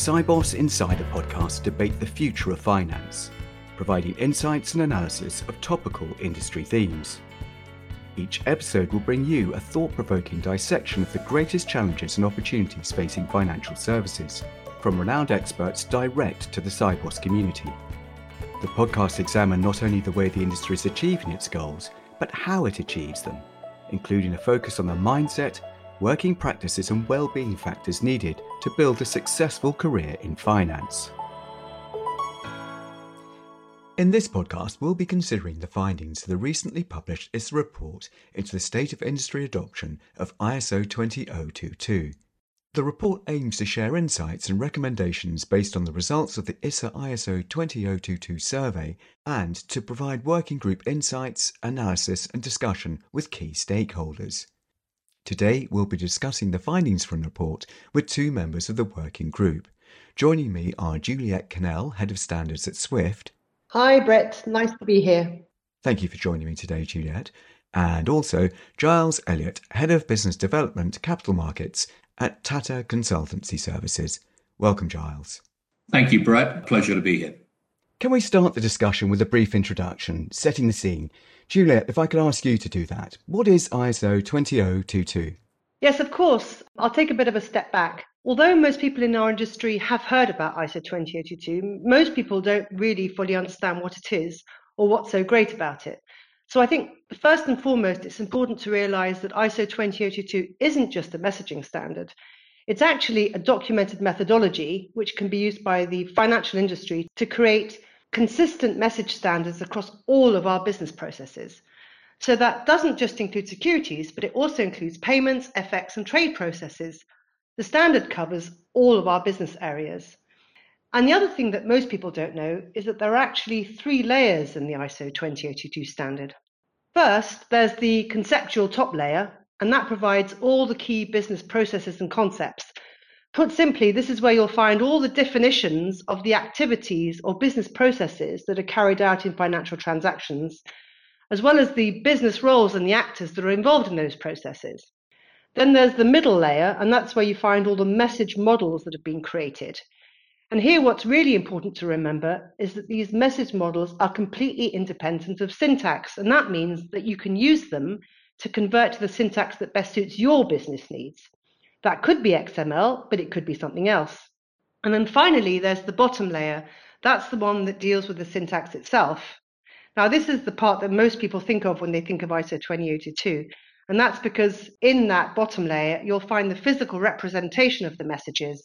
Sibos Insider podcast debate the future of finance, providing insights and analysis of topical industry themes. Each episode will bring you a thought provoking dissection of the greatest challenges and opportunities facing financial services, from renowned experts direct to the Sibos community. The podcast examine not only the way the industry is achieving its goals, but how it achieves them, including a focus on the mindset, working practices, and well-being factors needed to build a successful career in finance. In this podcast, we'll be considering the findings of the recently published ISSA report into the state of industry adoption of ISO 20022. The report aims to share insights and recommendations based on the results of the ISSA ISO 20022 survey and to provide working group insights, analysis, and discussion with key stakeholders. Today, we'll be discussing the findings from the report with two members of the working group. Joining me are Juliet Cannell, Head of Standards at Swift, Hi, Brett. Nice to be here. Thank you for joining me today, Juliet. And also Giles Elliott, Head of Business Development Capital Markets at Tata Consultancy Services. Welcome, Giles. Thank you, Brett. Pleasure to be here. Can we start the discussion with a brief introduction, setting the scene? Juliet, if I could ask you to do that, what is ISO 20022? Yes, of course. I'll take a bit of a step back. Although most people in our industry have heard about ISO 20022, most people don't really fully understand what it is or what's so great about it. So I think first and foremost, it's important to realize that ISO 20022 isn't just a messaging standard. It's actually a documented methodology which can be used by the financial industry to create consistent message standards across all of our business processes. So that doesn't just include securities, but it also includes payments, FX, and trade processes, the standard covers all of our business areas. And the other thing that most people don't know is that there are actually three layers in the ISO 20022 standard. First, there's the conceptual top layer, and that provides all the key business processes and concepts. Put simply, this is where you'll find all the definitions of the activities or business processes that are carried out in financial transactions, as well as the business roles and the actors that are involved in those processes. Then there's the middle layer, and that's where you find all the message models that have been created. And here, what's really important to remember is that these message models are completely independent of syntax, and that means that you can use them to convert to the syntax that best suits your business needs. That could be XML, but it could be something else. And then finally, there's the bottom layer. That's the one that deals with the syntax itself. Now, this is the part that most people think of when they think of ISO 20022. And that's because in that bottom layer, you'll find the physical representation of the messages.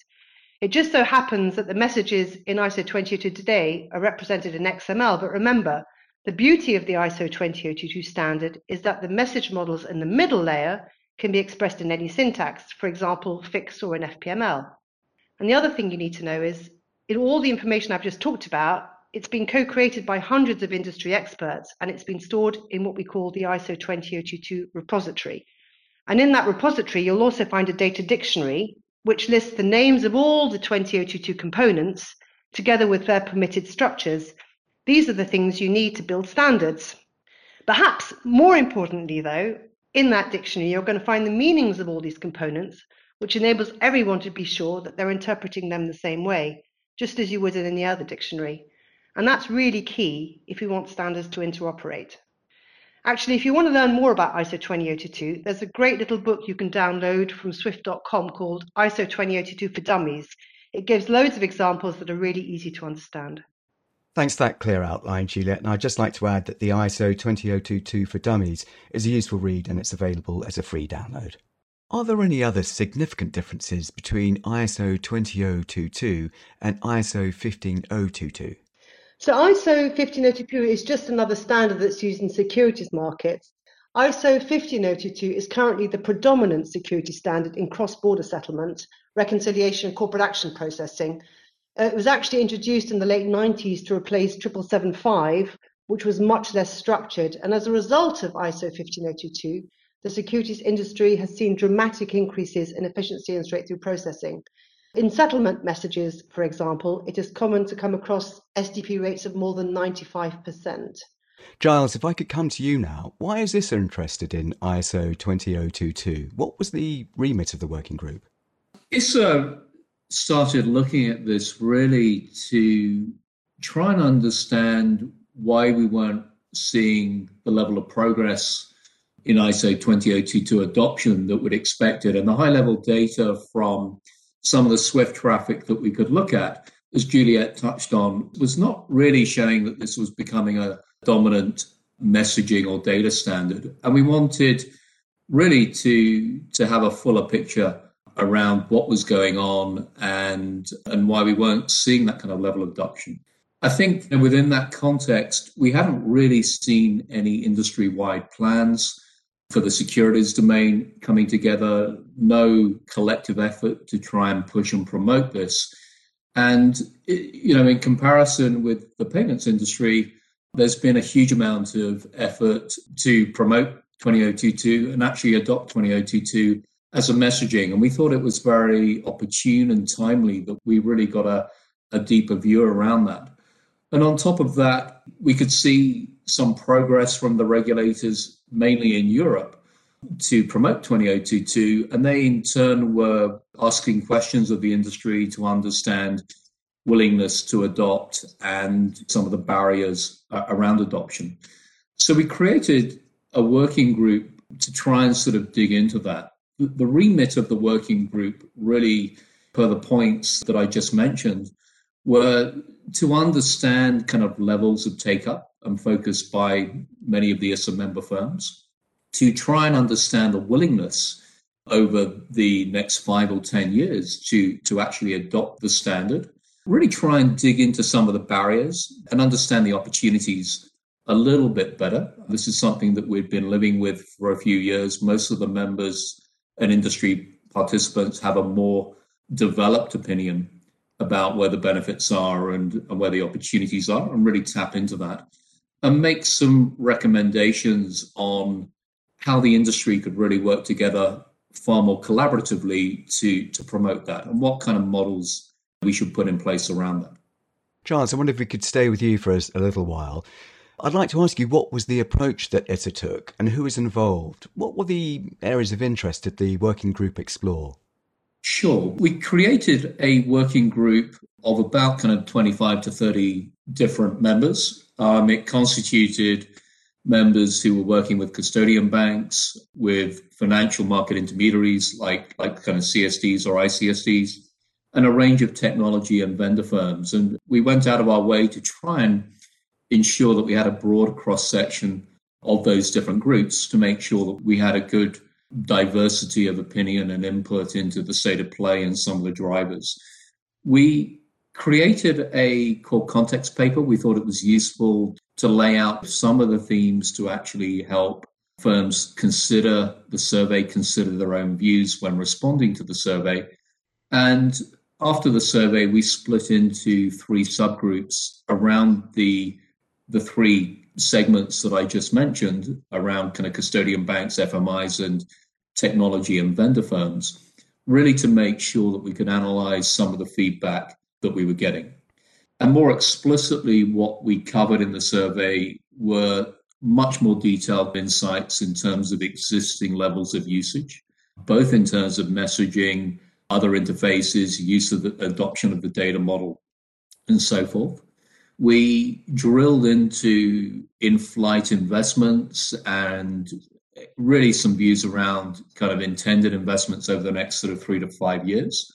It just so happens that the messages in ISO 20022 today are represented in XML. But remember, the beauty of the ISO 20022 standard is that the message models in the middle layer can be expressed in any syntax, for example, fix or in FPML. And the other thing you need to know is in all the information I've just talked about, it's been co-created by hundreds of industry experts and it's been stored in what we call the ISO 20022 repository. And in that repository, you'll also find a data dictionary which lists the names of all the 20022 components together with their permitted structures. These are the things you need to build standards. Perhaps more importantly, though, in that dictionary, you're going to find the meanings of all these components, which enables everyone to be sure that they're interpreting them the same way, just as you would in any other dictionary. And that's really key if we want standards to interoperate. Actually, if you want to learn more about ISO 20022, there's a great little book you can download from swift.com called ISO 20022 for Dummies. It gives loads of examples that are really easy to understand. Thanks for that clear outline, Juliet. And I'd just like to add that the ISO 20022 for Dummies is a useful read and it's available as a free download. Are there any other significant differences between ISO 20022 and ISO 15022? So ISO 15022 is just another standard that's used in securities markets. ISO 15022 is currently the predominant security standard in cross-border settlement, reconciliation, and corporate action processing. Uh, it was actually introduced in the late 90s to replace 7775, which was much less structured. And as a result of ISO 15022, the securities industry has seen dramatic increases in efficiency and straight-through processing. In settlement messages, for example, it is common to come across STP rates of more than 95%. Giles, if I could come to you now, why is this interested in ISO 20022? What was the remit of the working group? ISSA started looking at this really to try and understand why we weren't seeing the level of progress in ISO 20022 adoption that we'd expected. And the high level data from some of the Swift traffic that we could look at, as Juliet touched on, was not really showing that this was becoming a dominant messaging or data standard. And we wanted really to, to have a fuller picture around what was going on and, and why we weren't seeing that kind of level of adoption. I think within that context, we haven't really seen any industry wide plans for the securities domain coming together, no collective effort to try and push and promote this. And, you know, in comparison with the payments industry, there's been a huge amount of effort to promote 2022 and actually adopt 20022 as a messaging. And we thought it was very opportune and timely that we really got a, a deeper view around that. And on top of that, we could see some progress from the regulators, mainly in Europe, to promote 20022. And they, in turn, were asking questions of the industry to understand willingness to adopt and some of the barriers uh, around adoption. So we created a working group to try and sort of dig into that. The remit of the working group, really, per the points that I just mentioned, were to understand kind of levels of take up and focus by many of the ISSA member firms, to try and understand the willingness over the next five or 10 years to, to actually adopt the standard, really try and dig into some of the barriers and understand the opportunities a little bit better. This is something that we've been living with for a few years. Most of the members and industry participants have a more developed opinion about where the benefits are and, and where the opportunities are and really tap into that and make some recommendations on how the industry could really work together far more collaboratively to, to promote that and what kind of models we should put in place around that. Charles, I wonder if we could stay with you for a, a little while. I'd like to ask you what was the approach that ISSA took and who was involved? What were the areas of interest did the working group explore? Sure. We created a working group of about kind of 25 to 30 different members. Um, it constituted members who were working with custodian banks, with financial market intermediaries like, like kind of CSDs or ICSDs, and a range of technology and vendor firms. And we went out of our way to try and ensure that we had a broad cross section of those different groups to make sure that we had a good diversity of opinion and input into the state of play and some of the drivers. We created a core context paper. We thought it was useful to lay out some of the themes to actually help firms consider the survey, consider their own views when responding to the survey. And after the survey, we split into three subgroups around the, the three segments that I just mentioned around kind of custodian banks, FMIs, and technology and vendor firms, really to make sure that we could analyze some of the feedback that we were getting. And more explicitly, what we covered in the survey were much more detailed insights in terms of existing levels of usage, both in terms of messaging, other interfaces, use of the adoption of the data model, and so forth we drilled into in flight investments and really some views around kind of intended investments over the next sort of three to five years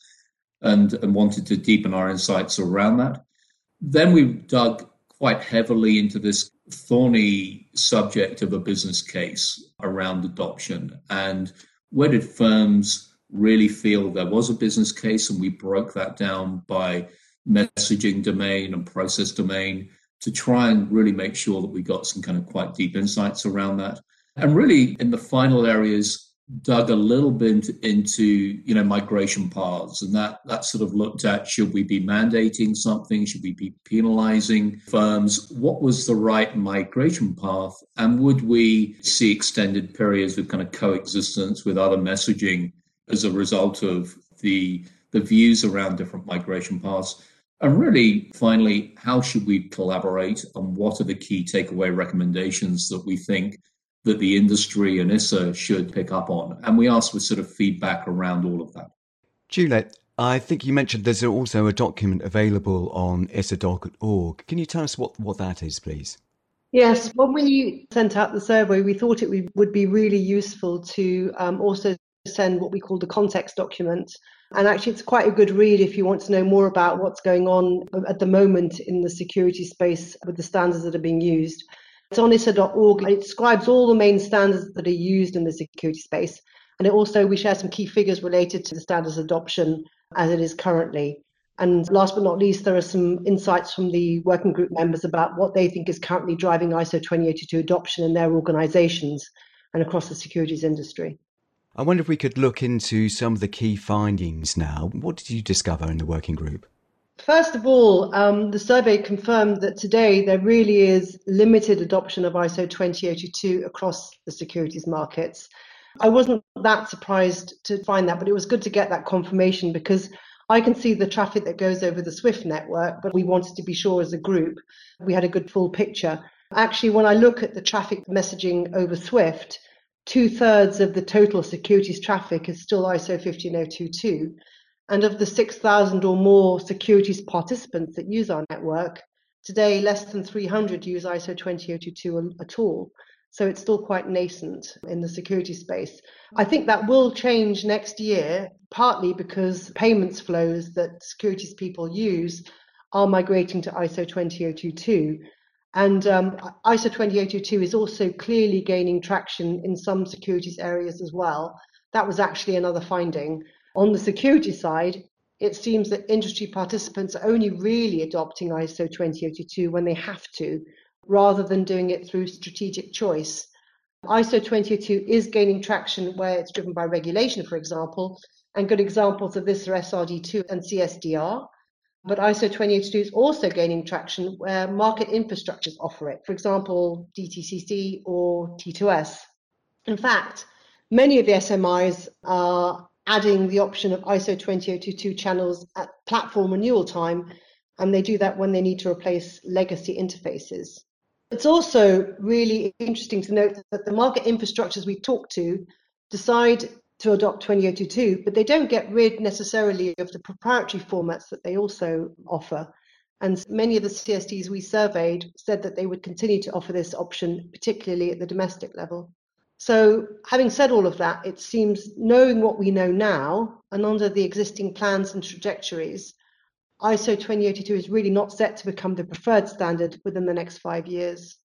and, and wanted to deepen our insights around that. Then we dug quite heavily into this thorny subject of a business case around adoption and where did firms really feel there was a business case and we broke that down by messaging domain and process domain to try and really make sure that we got some kind of quite deep insights around that. And really, in the final areas, dug a little bit into you know migration paths. And that that sort of looked at should we be mandating something? Should we be penalizing firms? What was the right migration path? And would we see extended periods of kind of coexistence with other messaging as a result of the the views around different migration paths and really, finally, how should we collaborate and what are the key takeaway recommendations that we think that the industry and ISSA should pick up on? And we asked for sort of feedback around all of that. Juliet, I think you mentioned there's also a document available on ISSA.org. Can you tell us what, what that is, please? Yes, when we sent out the survey, we thought it would be really useful to um, also send what we call the context document. And actually, it's quite a good read if you want to know more about what's going on at the moment in the security space with the standards that are being used. It's on ISSA.org. It describes all the main standards that are used in the security space. And it also, we share some key figures related to the standards adoption as it is currently. And last but not least, there are some insights from the working group members about what they think is currently driving ISO 20022 adoption in their organizations and across the securities industry. I wonder if we could look into some of the key findings now. What did you discover in the working group? First of all, um, the survey confirmed that today there really is limited adoption of ISO 20022 across the securities markets. I wasn't that surprised to find that, but it was good to get that confirmation because I can see the traffic that goes over the Swift network, but we wanted to be sure as a group we had a good full picture. Actually, when I look at the traffic messaging over Swift, two thirds of the total securities traffic is still ISO 15022. And of the 6,000 or more securities participants that use our network, today less than 300 use ISO 20022 at all. So it's still quite nascent in the security space. I think that will change next year, partly because payments flows that securities people use are migrating to ISO 20022. And um, ISO 20022 is also clearly gaining traction in some securities areas as well. That was actually another finding. On the security side, it seems that industry participants are only really adopting ISO 20022 when they have to, rather than doing it through strategic choice. ISO 20022 is gaining traction where it's driven by regulation, for example, and good examples of this are SRD2 and CSDR. But ISO 20022 is also gaining traction where market infrastructures offer it, for example, DTCC or T2S. In fact, many of the FMIs are adding the option of ISO 20022 channels at platform renewal time, and they do that when they need to replace legacy interfaces. It's also really interesting to note that the market infrastructures we talk to decide to adopt 20022, but they don't get rid necessarily of the proprietary formats that they also offer. And many of the CSDs we surveyed said that they would continue to offer this option, particularly at the domestic level. So, having said all of that, it seems knowing what we know now and under the existing plans and trajectories, ISO 20022 is really not set to become the preferred standard within the next five years.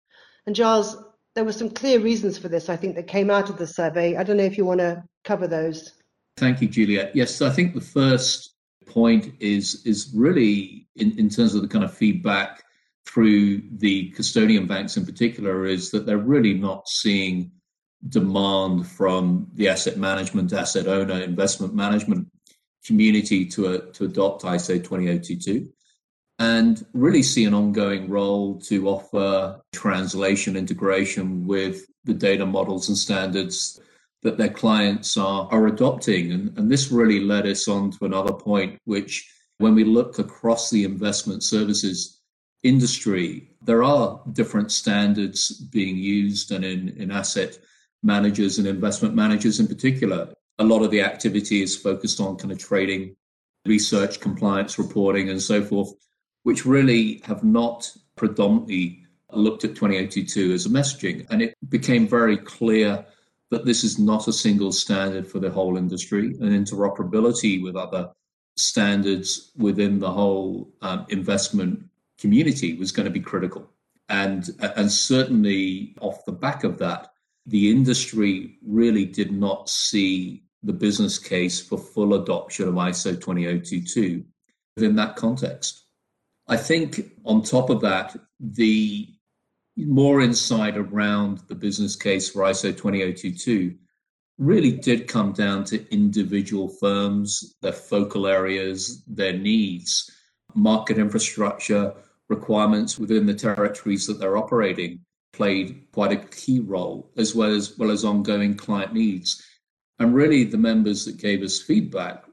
And Giles, there were some clear reasons for this, I think, that came out of the survey. I don't know if you want to cover those. Thank you, Juliet. Yes, I think the first point is is really in, in terms of the kind of feedback through the custodian banks in particular is that they're really not seeing demand from the asset management, asset owner, investment management community to, uh, to adopt ISO 20022 and really see an ongoing role to offer translation integration with the data models and standards that their clients are, are adopting. And, and this really led us on to another point, which when we look across the investment services industry, there are different standards being used and in, in asset managers and investment managers in particular a lot of the activity is focused on kind of trading, research, compliance reporting, and so forth, which really have not predominantly looked at 20022 as a messaging. And it became very clear that this is not a single standard for the whole industry, and interoperability with other standards within the whole um, investment community was going to be critical. And, and certainly off the back of that, the industry really did not see the business case for full adoption of ISO 20022 within that context. I think on top of that, the more insight around the business case for ISO 20022 really did come down to individual firms, their focal areas, their needs, market infrastructure requirements within the territories that they're operating played quite a key role, as well as well as ongoing client needs. And really, the members that gave us feedback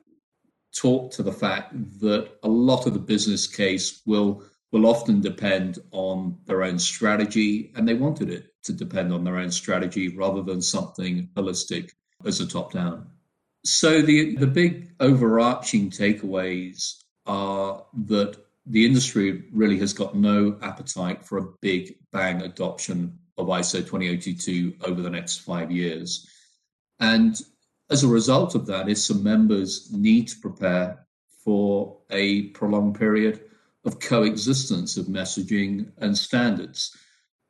talked to the fact that a lot of the business case will will often depend on their own strategy, and they wanted it to depend on their own strategy rather than something holistic as a top down. So the the big overarching takeaways are that the industry really has got no appetite for a big bang adoption of ISO 20022 over the next five years. And as a result of that, some members need to prepare for a prolonged period of coexistence of messaging and standards.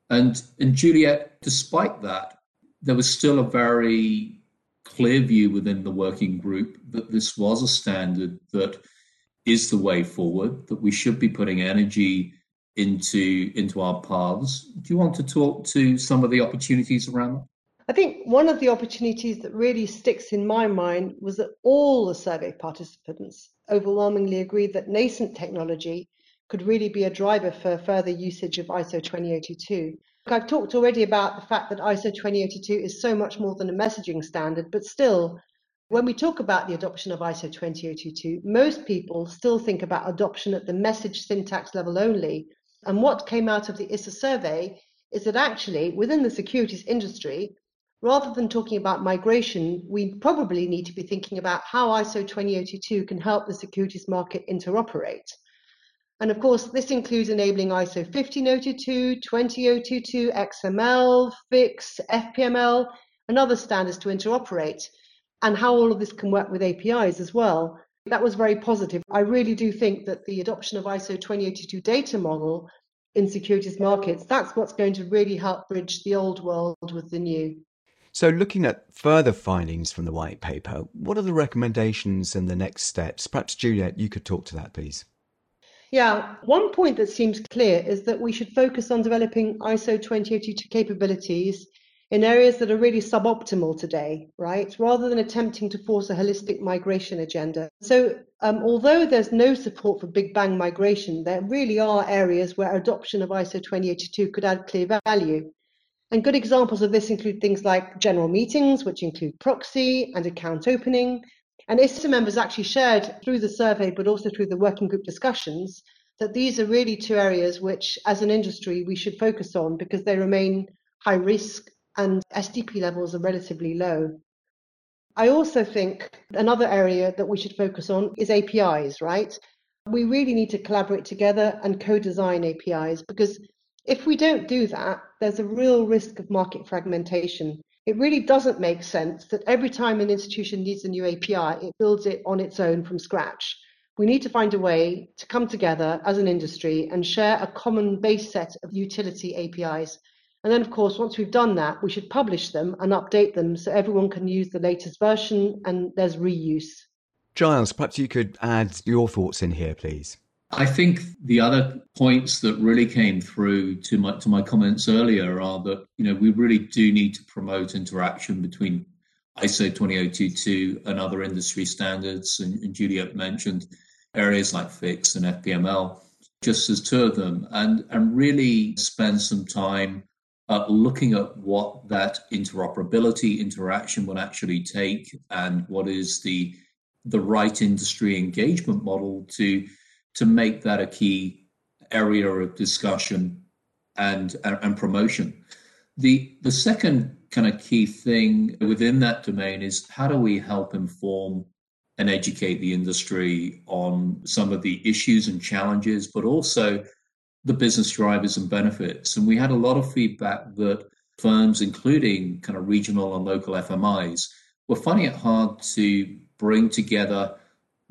And in Juliet, despite that, there was still a very clear view within the working group that this was a standard that is the way forward, that we should be putting energy into into our paths. Do you want to talk to some of the opportunities around that? I think one of the opportunities that really sticks in my mind was that all the survey participants overwhelmingly agreed that nascent technology could really be a driver for further usage of ISO 20022. I've talked already about the fact that ISO 20022 is so much more than a messaging standard, but still, when we talk about the adoption of ISO 20022, most people still think about adoption at the message syntax level only. And what came out of the ISSA survey is that actually, within the securities industry, rather than talking about migration, we probably need to be thinking about how ISO 20022 can help the securities market interoperate. And of course, this includes enabling ISO 15022, 20022, XML, FIX, FPML, and other standards to interoperate, and how all of this can work with APIs as well. That was very positive. I really do think that the adoption of ISO 20022 data model in securities markets, that's what's going to really help bridge the old world with the new. So, looking at further findings from the white paper, what are the recommendations and the next steps? Perhaps, Juliet, you could talk to that, please. Yeah, one point that seems clear is that we should focus on developing ISO 20022 capabilities in areas that are really suboptimal today, right? Rather than attempting to force a holistic migration agenda. So, um, although there's no support for big bang migration, there really are areas where adoption of ISO 20022 could add clear value. And good examples of this include things like general meetings, which include proxy and account opening. And ISSA members actually shared through the survey, but also through the working group discussions, that these are really two areas which, as an industry, we should focus on because they remain high risk and STP levels are relatively low. I also think another area that we should focus on is APIs, right? We really need to collaborate together and co design APIs because if we don't do that, there's a real risk of market fragmentation. It really doesn't make sense that every time an institution needs a new API, it builds it on its own from scratch. We need to find a way to come together as an industry and share a common base set of utility APIs. And then, of course, once we've done that, we should publish them and update them so everyone can use the latest version and there's reuse. Giles, perhaps you could add your thoughts in here, please. I think the other points that really came through to my to my comments earlier are that you know we really do need to promote interaction between ISO 20022 and other industry standards, and, and Juliet mentioned areas like FIX and FPML, just as two of them, and and really spend some time uh, looking at what that interoperability interaction would actually take, and what is the the right industry engagement model to to make that a key area of discussion and, and, promotion. The, the second kind of key thing within that domain is how do we help inform and educate the industry on some of the issues and challenges, but also the business drivers and benefits. And we had a lot of feedback that firms, including kind of regional and local FMIs, were finding it hard to bring together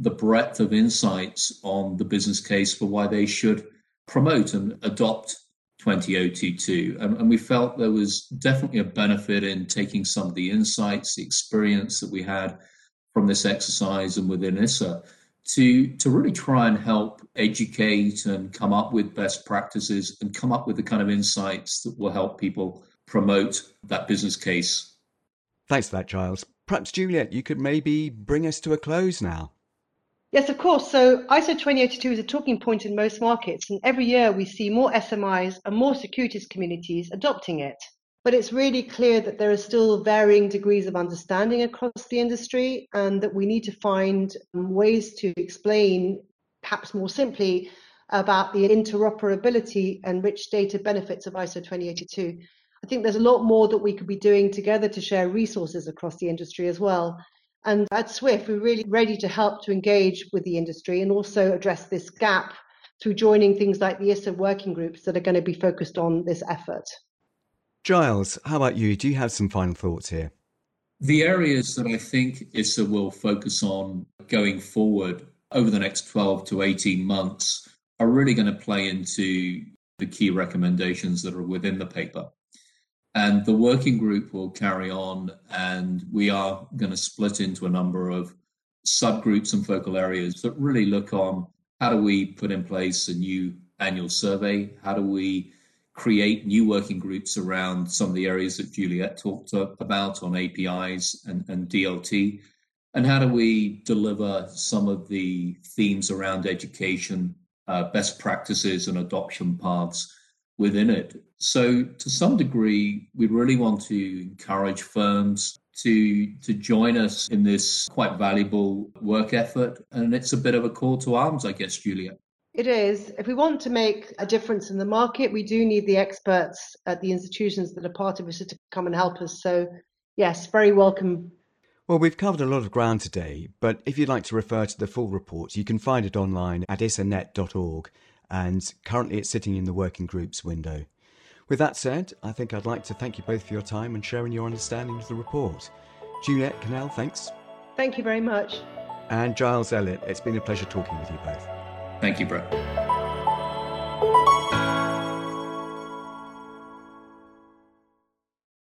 the breadth of insights on the business case for why they should promote and adopt 20022. And, and, we felt there was definitely a benefit in taking some of the insights, the experience that we had from this exercise and within ISSA to, to really try and help educate and come up with best practices and come up with the kind of insights that will help people promote that business case. Thanks for that, Giles. Perhaps, Juliet, you could maybe bring us to a close now. Yes, of course. So ISO 20022 is a talking point in most markets, and every year we see more FMIs and more securities communities adopting it. But it's really clear that there are still varying degrees of understanding across the industry, and that we need to find um, ways to explain, perhaps more simply, about the interoperability and rich data benefits of ISO 20022. I think there's a lot more that we could be doing together to share resources across the industry as well. And at Swift, we're really ready to help to engage with the industry and also address this gap through joining things like the ISSA working groups that are going to be focused on this effort. Giles, how about you? Do you have some final thoughts here? The areas that I think ISSA will focus on going forward over the next 12 to 18 months are really going to play into the key recommendations that are within the paper. And the working group will carry on, and we are going to split into a number of subgroups and focal areas that really look on how do we put in place a new annual survey? How do we create new working groups around some of the areas that Juliet talked about on APIs and, and DLT? And how do we deliver some of the themes around education, uh, best practices, and adoption paths within it? So, to some degree, we really want to encourage firms to to join us in this quite valuable work effort, and it's a bit of a call to arms, I guess, Julia. It is. If we want to make a difference in the market, we do need the experts at the institutions that are part of it to come and help us. So, yes, very welcome well, we've covered a lot of ground today, but if you'd like to refer to the full report, you can find it online at issanet.org, and currently it's sitting in the working groups window. With that said, I think I'd like to thank you both for your time and sharing your understanding of the report. Juliet Cannell, thanks. Thank you very much. And Giles Elliott, it's been a pleasure talking with you both. Thank you, Brett.